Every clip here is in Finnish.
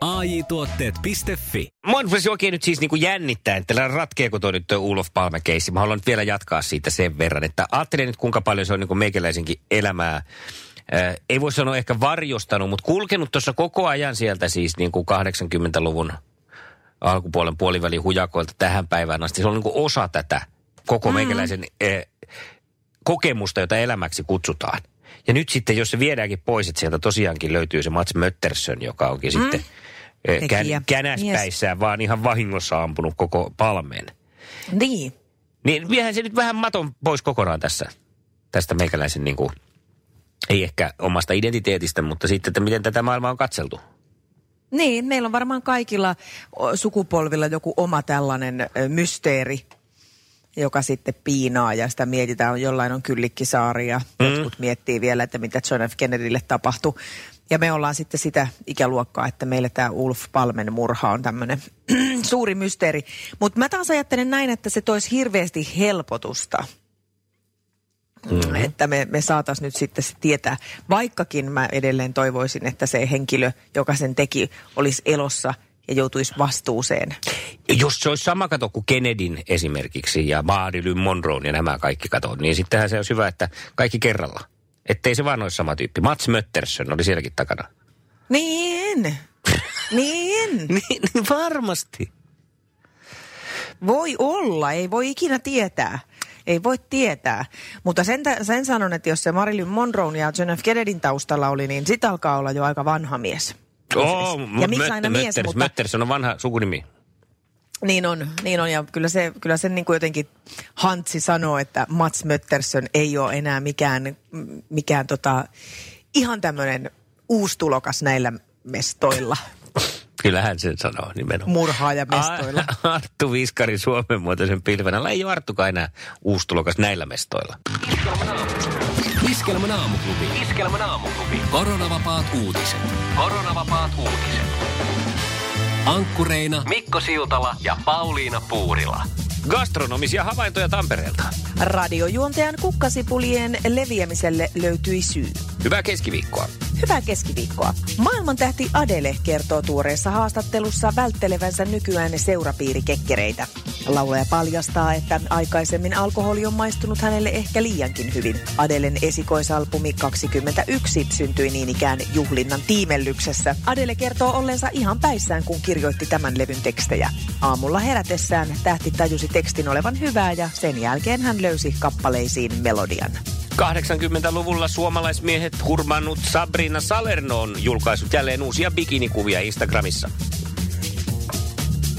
AJ-tuotteet.fi. Mua rupesi oikein nyt siis niinku jännittää, että ratkeeko toi nyt toi Ulof Palme keissi. Mä haluan nyt vielä jatkaa siitä sen verran, että ajattelen nyt kuinka paljon se on niinku meikäläisenkin elämää Äh, ei voi sanoa ehkä varjostanut, mutta kulkenut tuossa koko ajan sieltä siis niin kuin 80-luvun alkupuolen puolivälin hujakoilta tähän päivään asti. Se on niin kuin osa tätä koko mm. meikäläisen eh, kokemusta, jota elämäksi kutsutaan. Ja nyt sitten, jos se viedäänkin pois, että sieltä tosiaankin löytyy se Mats Möttersson, joka onkin mm. sitten kän, känäspäissään vaan ihan vahingossa ampunut koko palmeen. Niin. Niin viehän se nyt vähän maton pois kokonaan tässä, tästä meikäläisen niin kuin, ei ehkä omasta identiteetistä, mutta sitten, että miten tätä maailmaa on katseltu. Niin, meillä on varmaan kaikilla sukupolvilla joku oma tällainen mysteeri, joka sitten piinaa ja sitä mietitään, jollain on kyllikkisaari ja mm. jotkut miettii vielä, että mitä John F. Kennedylle tapahtui. Ja me ollaan sitten sitä ikäluokkaa, että meille tämä Ulf Palmen murha on tämmöinen suuri mysteeri. Mutta mä taas ajattelen näin, että se toisi hirveästi helpotusta – Mm-hmm. Että me, me saataisiin nyt sitten se tietää, vaikkakin mä edelleen toivoisin, että se henkilö, joka sen teki, olisi elossa ja joutuisi vastuuseen. Jos se olisi sama kato kuin Kennedyn esimerkiksi ja Marilyn Monroe ja nämä kaikki katot, niin sittenhän se olisi hyvä, että kaikki kerralla. Ettei se vaan olisi sama tyyppi. Mats Möttersson oli sielläkin takana. Niin. niin. niin. Niin varmasti. Voi olla, ei voi ikinä tietää. Ei voi tietää. Mutta sen, sen sanon, että jos se Marilyn Monroe ja John F. Kennedyn taustalla oli, niin sit alkaa olla jo aika vanha mies. Oh, ja miksi aina mies? Mötters, mutta... Mötters on vanha sukunimi. Niin on, niin on. Ja kyllä se, kyllä se niin kuin jotenkin Hantsi sanoo, että Mats Möttersson ei ole enää mikään, mikään tota, ihan tämmöinen uustulokas näillä mestoilla. Kyllähän sen sanoo nimenomaan. Murhaaja mestoilla. Arttu Viskari Suomen muotoisen pilvenä. Ei ole Arttukaan enää uustulokas näillä mestoilla. Iskelmän aamuklubi. Iskelmän aamuklubi. Koronavapaat uutiset. Koronavapaat uutiset. Ankkureina Mikko Siltala ja Pauliina Puurila. Gastronomisia havaintoja Tampereelta. Radiojuontajan kukkasipulien leviämiselle löytyi syy. Hyvää keskiviikkoa. Hyvää keskiviikkoa. Maailman tähti Adele kertoo tuoreessa haastattelussa välttelevänsä nykyään seurapiirikekkereitä. Laulaja paljastaa, että aikaisemmin alkoholi on maistunut hänelle ehkä liiankin hyvin. Adelen esikoisalbumi 21 syntyi niin ikään juhlinnan tiimellyksessä. Adele kertoo ollensa ihan päissään, kun kirjoitti tämän levyn tekstejä. Aamulla herätessään tähti tajusi tekstin olevan hyvää ja sen jälkeen hän löysi kappaleisiin melodian. 80-luvulla suomalaismiehet hurmannut Sabrina Salerno on julkaissut jälleen uusia bikinikuvia Instagramissa.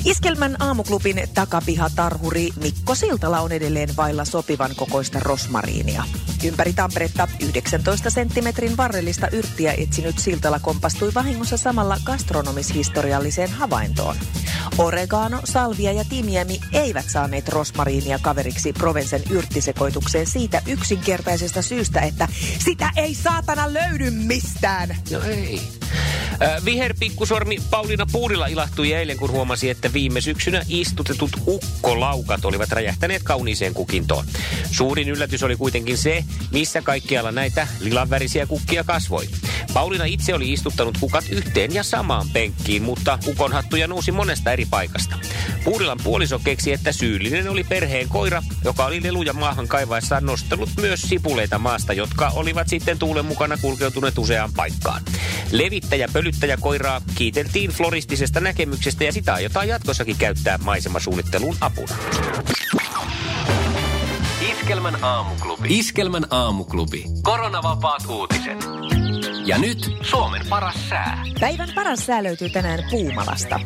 Iskelmän aamuklubin takapihatarhuri Mikko Siltala on edelleen vailla sopivan kokoista rosmariinia. Ympäri Tamperetta 19 senttimetrin varrellista yrttiä etsinyt Siltala kompastui vahingossa samalla gastronomishistorialliseen havaintoon. Oregano, salvia ja timiemi eivät saaneet rosmariinia kaveriksi Provensen yrttisekoitukseen siitä yksinkertaisesta syystä, että sitä ei saatana löydy mistään. No ei. Viherpikkusormi Pauliina Puurila ilahtui eilen, kun huomasi, että viime syksynä istutetut ukkolaukat olivat räjähtäneet kauniiseen kukintoon. Suurin yllätys oli kuitenkin se, missä kaikkialla näitä lilanvärisiä kukkia kasvoi. Pauliina itse oli istuttanut kukat yhteen ja samaan penkkiin, mutta ukonhattuja nousi monesta eri paikasta. Puurilan puoliso keksi, että syyllinen oli perheen koira, joka oli leluja maahan kaivaessaan nostellut myös sipuleita maasta, jotka olivat sitten tuulen mukana kulkeutuneet useaan paikkaan. Levittäjä pölyttäjä koiraa kiiteltiin floristisesta näkemyksestä ja sitä aiotaan jatkossakin käyttää maisemasuunnitteluun apuna. Iskelmän aamuklubi. Iskelmän aamuklubi. Koronavapaat uutiset. Ja nyt Suomen paras sää. Päivän paras sää löytyy tänään Puumalasta.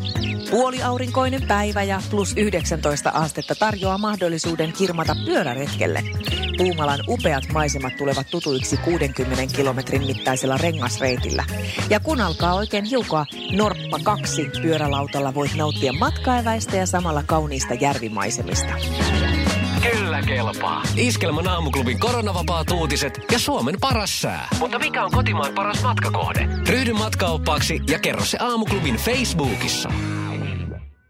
Puoliaurinkoinen päivä ja plus 19 astetta tarjoaa mahdollisuuden kirmata pyöräretkelle. Puumalan upeat maisemat tulevat tutuiksi 60 kilometrin mittaisella rengasreitillä. Ja kun alkaa oikein hiukoa, Norppa 2 pyörälautalla voit nauttia matkaeväistä ja samalla kauniista järvimaisemista. Kyllä kelpaa. Iskelmän aamuklubin koronavapaat uutiset ja Suomen paras sää. Mutta mikä on kotimaan paras matkakohde? Ryhdy matkaoppaaksi ja kerro se aamuklubin Facebookissa.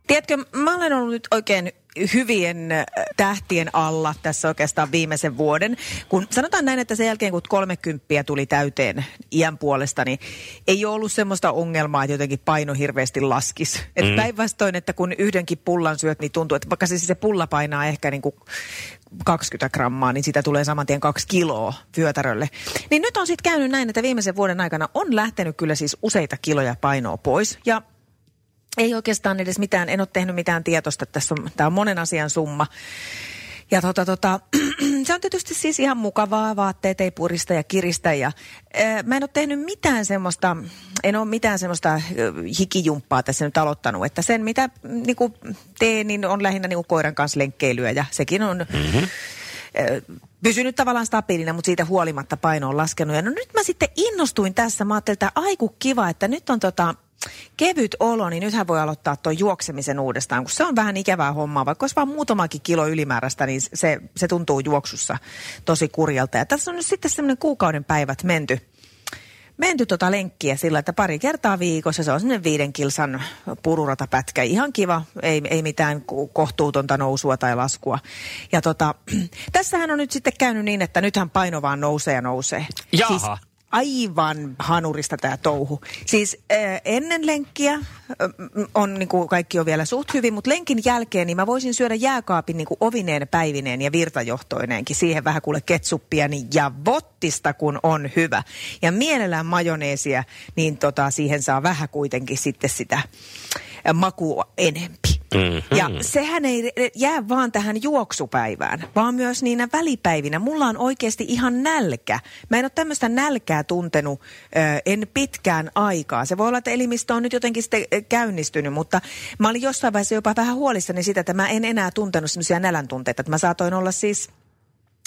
Tiedätkö, mä olen ollut nyt oikein hyvien äh, tähtien alla tässä oikeastaan viimeisen vuoden. Kun sanotaan näin, että sen jälkeen kun 30 tuli täyteen iän puolesta, niin ei ole ollut semmoista ongelmaa, että jotenkin paino hirveästi laskisi. Mm. Että päinvastoin, että kun yhdenkin pullan syöt, niin tuntuu, että vaikka se, se pulla painaa ehkä niin kuin 20 grammaa, niin sitä tulee saman tien kaksi kiloa vyötärölle. Niin nyt on sitten käynyt näin, että viimeisen vuoden aikana on lähtenyt kyllä siis useita kiloja painoa pois. Ja ei oikeastaan edes mitään, en ole tehnyt mitään tietosta, tässä on, tämä on monen asian summa. Ja tota, tota, se on tietysti siis ihan mukavaa, vaatteet ei purista ja kiristä. Ja, ää, mä en ole tehnyt mitään semmoista, en ole mitään semmoista hikijumppaa tässä nyt aloittanut. Että sen mitä niin kuin teen, niin on lähinnä niin kuin koiran kanssa lenkkeilyä ja sekin on... Mm-hmm pysynyt tavallaan stabiilina, mutta siitä huolimatta paino on laskenut. Ja no nyt mä sitten innostuin tässä. Mä ajattelin, että aiku kiva, että nyt on tota, kevyt olo, niin nythän voi aloittaa tuon juoksemisen uudestaan, kun se on vähän ikävää hommaa. Vaikka olisi vaan muutamakin kilo ylimääräistä, niin se, se tuntuu juoksussa tosi kurjalta. Ja tässä on nyt sitten semmoinen kuukauden päivät menty menty tota lenkkiä sillä, että pari kertaa viikossa se on semmoinen viiden kilsan pururatapätkä. Ihan kiva, ei, ei mitään kohtuutonta nousua tai laskua. Ja tota, tässähän on nyt sitten käynyt niin, että nythän paino vaan nousee ja nousee. Jaha. Siis aivan hanurista tämä touhu. Siis äh, ennen lenkkiä äh, on niin kuin kaikki on vielä suht hyvin, mutta lenkin jälkeen niin mä voisin syödä jääkaapin niin kuin ovineen päivineen ja virtajohtoineenkin. Siihen vähän kuule ketsuppia niin ja vottista kun on hyvä. Ja mielellään majoneesia, niin tota, siihen saa vähän kuitenkin sitten sitä makua enempi. Mm-hmm. Ja sehän ei jää vaan tähän juoksupäivään, vaan myös niinä välipäivinä. Mulla on oikeasti ihan nälkä. Mä en ole tämmöistä nälkää tuntenut ö, en pitkään aikaa. Se voi olla, että elimistö on nyt jotenkin sitten käynnistynyt, mutta mä olin jossain vaiheessa jopa vähän huolissani sitä, että mä en enää tuntenut semmoisia nälän tunteita. Että mä saatoin olla siis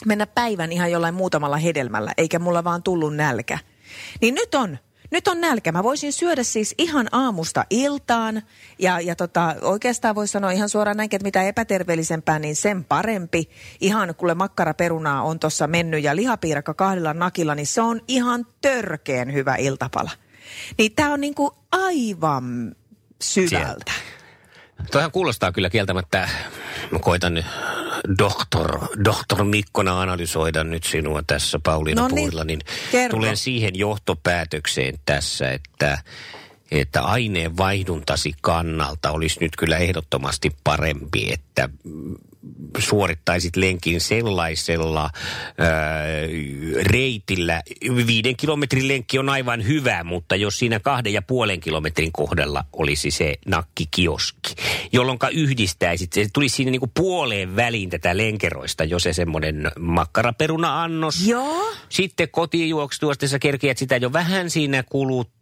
mennä päivän ihan jollain muutamalla hedelmällä, eikä mulla vaan tullut nälkä. Niin nyt on nyt on nälkä. Mä voisin syödä siis ihan aamusta iltaan ja, ja tota, oikeastaan voisi sanoa ihan suoraan näin, että mitä epäterveellisempää, niin sen parempi. Ihan kuule makkaraperunaa on tuossa mennyt ja lihapiirakka kahdella nakilla, niin se on ihan törkeen hyvä iltapala. Niin tää on niinku aivan syvältä. Toihan kuulostaa kyllä kieltämättä, mä koitan doktor, doktor Mikkona analysoida nyt sinua tässä Pauliina No niin, Puurilla, niin kerro. tulen siihen johtopäätökseen tässä, että että aineenvaihduntasi kannalta olisi nyt kyllä ehdottomasti parempi, että suorittaisit lenkin sellaisella ää, reitillä. Viiden kilometrin lenkki on aivan hyvä, mutta jos siinä kahden ja puolen kilometrin kohdalla olisi se nakkikioski, jolloin yhdistäisit, se tulisi siinä niinku puoleen väliin tätä lenkeroista, jos se semmoinen makkaraperuna-annos. Joo. Sitten kotiin juoksutuosta sä kerkeät sitä jo vähän siinä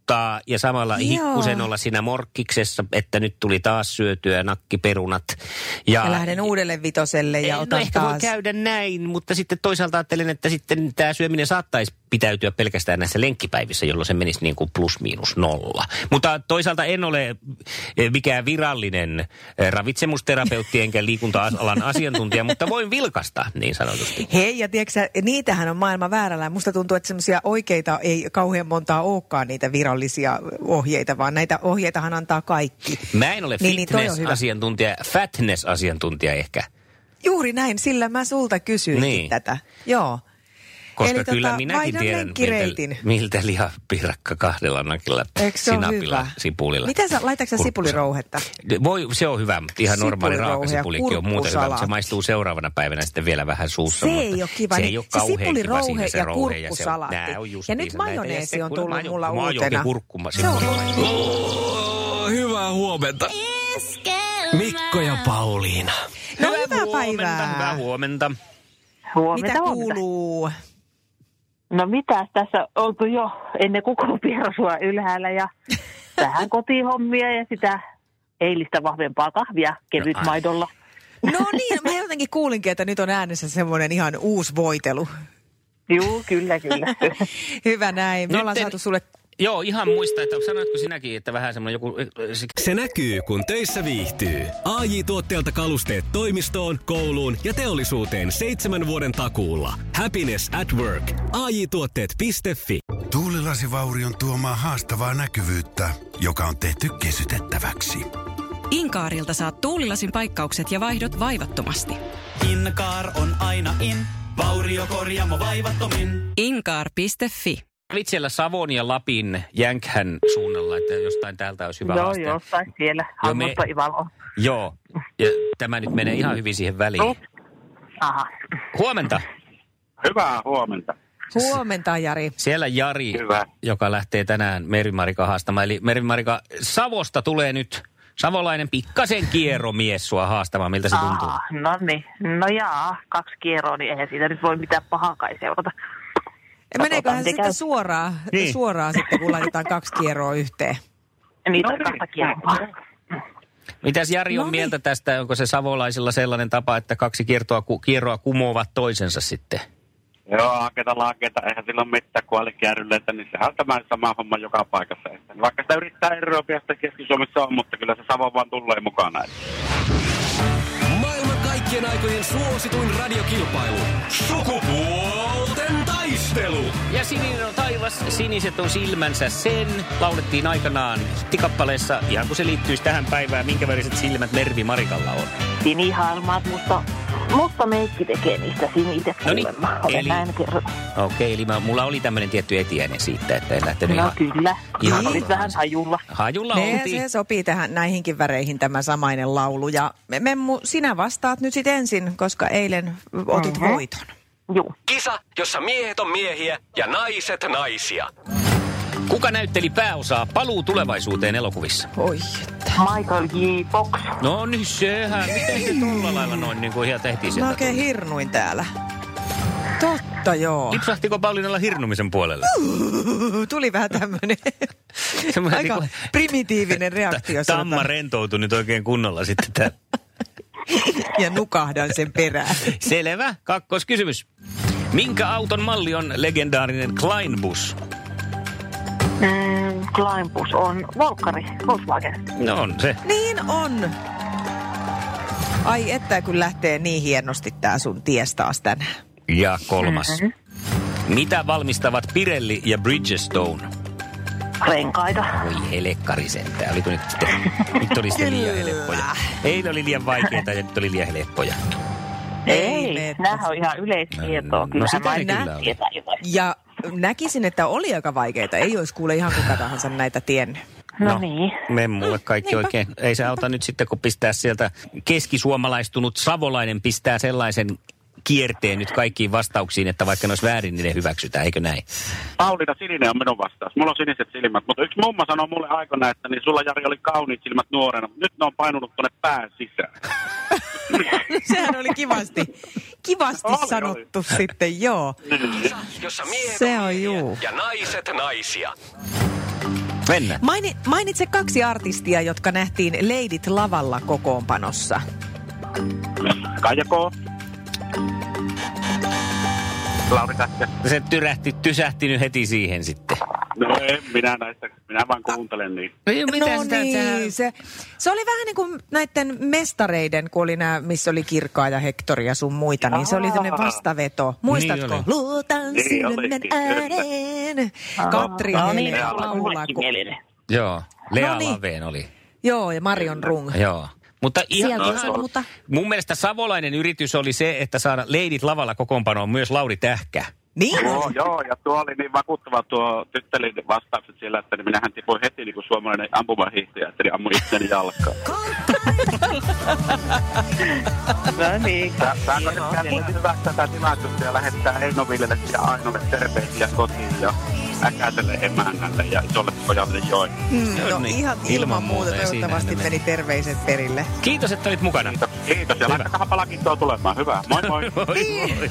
kuluttaa ja samalla Joo. hikkusen olla siinä morkkiksessa, että nyt tuli taas syötyä nakkiperunat. Ja lähden uudelle vitoselle ja Ei, otan no ehkä taas. voi käydä näin, mutta sitten toisaalta ajattelen, että sitten tämä syöminen saattaisi pitäytyä pelkästään näissä lenkkipäivissä, jolloin se menisi niin kuin plus miinus nolla. Mutta toisaalta en ole eh, mikään virallinen eh, ravitsemusterapeutti enkä liikunta-alan asiantuntija, mutta voin vilkasta niin sanotusti. Hei, ja tiedätkö, niitähän on maailma väärällä. Musta tuntuu, että semmoisia oikeita ei kauhean montaa olekaan niitä virallisia ohjeita, vaan näitä ohjeitahan antaa kaikki. Mä en ole Niin, niin, fitness-asiantuntija, fatness-asiantuntija ehkä. Juuri näin, sillä mä sulta kysyinkin Niin. tätä. Joo. Koska Eli kyllä tota, minäkin tiedän, miltä, miltä lihapiirakka kahdella nakilla, se sinapilla, hyvä? sipulilla. Mitä sä, laitatko sä sipulirouhetta? Voi, se on hyvä, mutta ihan normaali ja raakasipulikin on muuten hyvä, mutta se maistuu seuraavana päivänä sitten vielä vähän suussa. Se ei ole kiva. Se niin ei ole se kauhean kiva sipulirouhe siinä se ja rouhe se on- nää on just ja nyt majoneesi Ja on se- tullut majo- mulla majo- uutena. ja kurkkuma- Se on Oh, hyvää huomenta. Mikko ja Pauliina. No Hyvää hyvää huomenta, päivää. hyvää huomenta. Huomenta, Mitä huomenta. kuuluu? No mitä tässä oltu jo ennen kukulupierosua ylhäällä ja vähän kotihommia ja sitä eilistä vahvempaa kahvia kevytmaidolla. No niin, mä jotenkin kuulinkin, että nyt on äänessä semmoinen ihan uusi voitelu. Juu, kyllä, kyllä. Hyvä näin. Me Nyt ollaan en- saatu sulle Joo, ihan muista, että sanoitko sinäkin, että vähän semmoinen joku... se- Se näkyy, kun töissä viihtyy. ai tuotteelta kalusteet toimistoon, kouluun ja teollisuuteen seitsemän vuoden takuulla. Happiness at work. ai tuotteetfi Tuulilasivaurion tuomaa haastavaa näkyvyyttä, joka on tehty kesytettäväksi. Inkaarilta saat tuulilasin paikkaukset ja vaihdot vaivattomasti. Inkaar on aina in, vauriokorjaamo vaivattomin. Inkaar.fi. Olit siellä Savon ja Lapin Jänkhän suunnalla, että jostain täältä olisi hyvä Joo, haaste. jossain siellä. Joo, me- Hammusta Ivalo. Joo, ja tämä nyt menee ihan hyvin siihen väliin. No. Aha. Huomenta. Hyvää huomenta. Huomenta, Jari. Siellä Jari, Hyvä. joka lähtee tänään Merimarika haastamaan. Eli Merimarika, Savosta tulee nyt savolainen pikkasen kierromies sua haastamaan. Miltä se tuntuu? Aha, no niin. No jaa, kaksi kierroa, niin eihän siitä nyt voi mitään pahaa kai seurata. Meneeköhän miten sitten suoraan, Niin. suoraan sitten, kun laitetaan kaksi kierroa yhteen? Niitä No on niin. kahta kierroa. Mitäs Jari on No niin. mieltä tästä? Onko se savolaisilla sellainen tapa, että kaksi kiertoa, ku- kierroa kumoavat toisensa sitten? Joo, haketa laaketa, eihän sillä ole mitään, kun alikääryleitä, niin sehän on tämä sama homma joka paikassa. Että Vaikka sitä yrittää eroa sitä Keski-Suomessa on, mutta kyllä se Savo vaan tulee mukana. Maailman kaikkien aikojen suosituin radiokilpailu. Sukupuolten taistelu. Ja sininen on taivas, siniset on silmänsä sen. Laulettiin aikanaan hittikappaleessa, ihan kun se liittyisi tähän päivään, minkä väriset silmät Mervi Marikalla on. Sinihalmaat, mutta, mutta meikki tekee niistä siniset No niin, eli- näin kerran. Okei, eli mä, mulla oli tämmöinen tietty etiäinen siitä, että en lähtenyt No ihan kyllä. Ihan- Olit vähän hajulla. hajulla Ne, oltiin. se sopii tähän näihinkin väreihin tämä samainen laulu. Ja Memmu, sinä vastaat nyt sitten ensin, koska eilen otit Mhm. voiton. Juu. Kisa, jossa miehet on miehiä ja naiset naisia. Kuka näytteli pääosaa Paluu tulevaisuuteen elokuvissa? Oi, että. Michael J. Fox. No niin sehän, miten se tuolla lailla noin niin kuin ihan tehtiin Mä sieltä? oikein hirnuin täällä. Totta joo. Lipsahtiko Pauliinalla hirnumisen puolelle? Tuli vähän tämmönen aika niinku- primitiivinen reaktio. Tamma sanotaan. rentoutui nyt oikein kunnolla sitten. Tää. Ja nukahdan sen perään. Selvä. Kakkoskysymys. Minkä auton malli on legendaarinen Kleinbus? Mm, Kleinbus on Volkari, Volkswagen. No on se. Niin on. Ai että kun lähtee niin hienosti tää sun ties taas tänään. Ja kolmas. Mitä valmistavat Pirelli ja Bridgestone? Renkaita. Voi helekkari sentään. Oliko nyt sitten? Nyt oli sitten liian helppoja. Eilen oli liian vaikeita ja nyt oli liian helppoja. Ei, me- nämähän on ihan yleistietoa. No, Kyllähän sitä tietää jotain. Ja näkisin, että oli aika vaikeita. Ei olisi kuule ihan kuka tahansa näitä tiennyt. No, niin. Memmulle kaikki Niinpä. oikein. Ei se auta nyt sitten, kun pistää sieltä keskisuomalaistunut savolainen pistää sellaisen kierteen nyt kaikkiin vastauksiin, että vaikka ne olisi väärin, niin ne hyväksytään, eikö näin? Pauliina Sininen on minun vastaus. Mulla on siniset silmät, mutta yksi mummo sanoi mulle aikana, että niin sulla Jari oli kauniit silmät nuorena, mutta nyt ne on painunut tuonne pään sisään. Sehän oli kivasti, kivasti Oli, oli. sanottu sitten, joo. Kisa, jossa miehet Se on juu. ja naiset naisia. Mennään. Maini, mainitse kaksi artistia, jotka nähtiin Leidit lavalla kokoonpanossa. Kaija K. Lauri Kätkä. Se tyrähti, tysähti nyt heti siihen sitten. No en minä näistä, minä vaan kuuntelen niitä. no niin, se, se oli vähän niin kuin näiden mestareiden, kun oli nämä, missä oli Kirkkaa ja Hektori ja sun muita, niin se oli tämmöinen vastaveto. Muistatko? Niin oli. Luotan Niin sydämen olikin, ääneen. Katri No niin. Joo, Lea No niin. Laveen oli. Joo, ja Marion Rung. Joo. Mutta ihan, ihan, mun mielestä savolainen yritys oli se, että saada leidit lavalla kokoonpanoon myös Lauri Tähkä. Niin Joo, oli. joo, ja tuo oli niin vakuuttava tuo tyttelin vastaukset siellä, että niin minähän tipuin heti niin kuin suomalainen ampumahiihtäjä, että niin ammuin itseäni jalkaan. No niin. Saanko nyt käyttää hyvää tätä tilaisuutta ja lähettää Einovillelle ja Ainolle terveisiä kotiin ja äkäiselle emännälle ja isolle pojalle Joen. Mm, No no niin, ihan ilman ilman muuta, muuta. Toivottavasti meni terveiset perille. Kiitos, että olit mukana. Kiitos, kiitos ja laittakaa palkintoa tulemaan. Hyvä, moi moi. Moi, moi.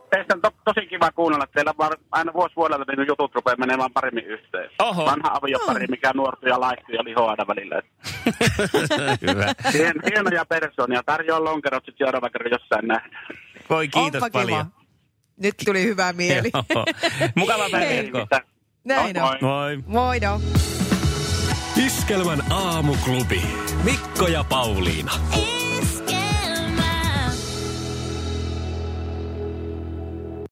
Teistä on to, tosi kiva kuunnella. Teillä var, aina vuosi vuodelta niin jutut rupeaa menemään paremmin yhteen. Oho. Vanha aviopari, mikä nuortuu ja laihtuu ja lihoaa aina välillä. Hyvä. Hien, hienoja persoonia. Tarjoaa lonkerot sitten seuraava kerran jossain nähdään. Voi kiitos Onpa kiva. paljon. Nyt tuli hyvä mieli. Päivää. Mitä? Näin No, on. moi. Moi. Moi no. Iskelmän aamuklubi. Mikko ja Pauliina.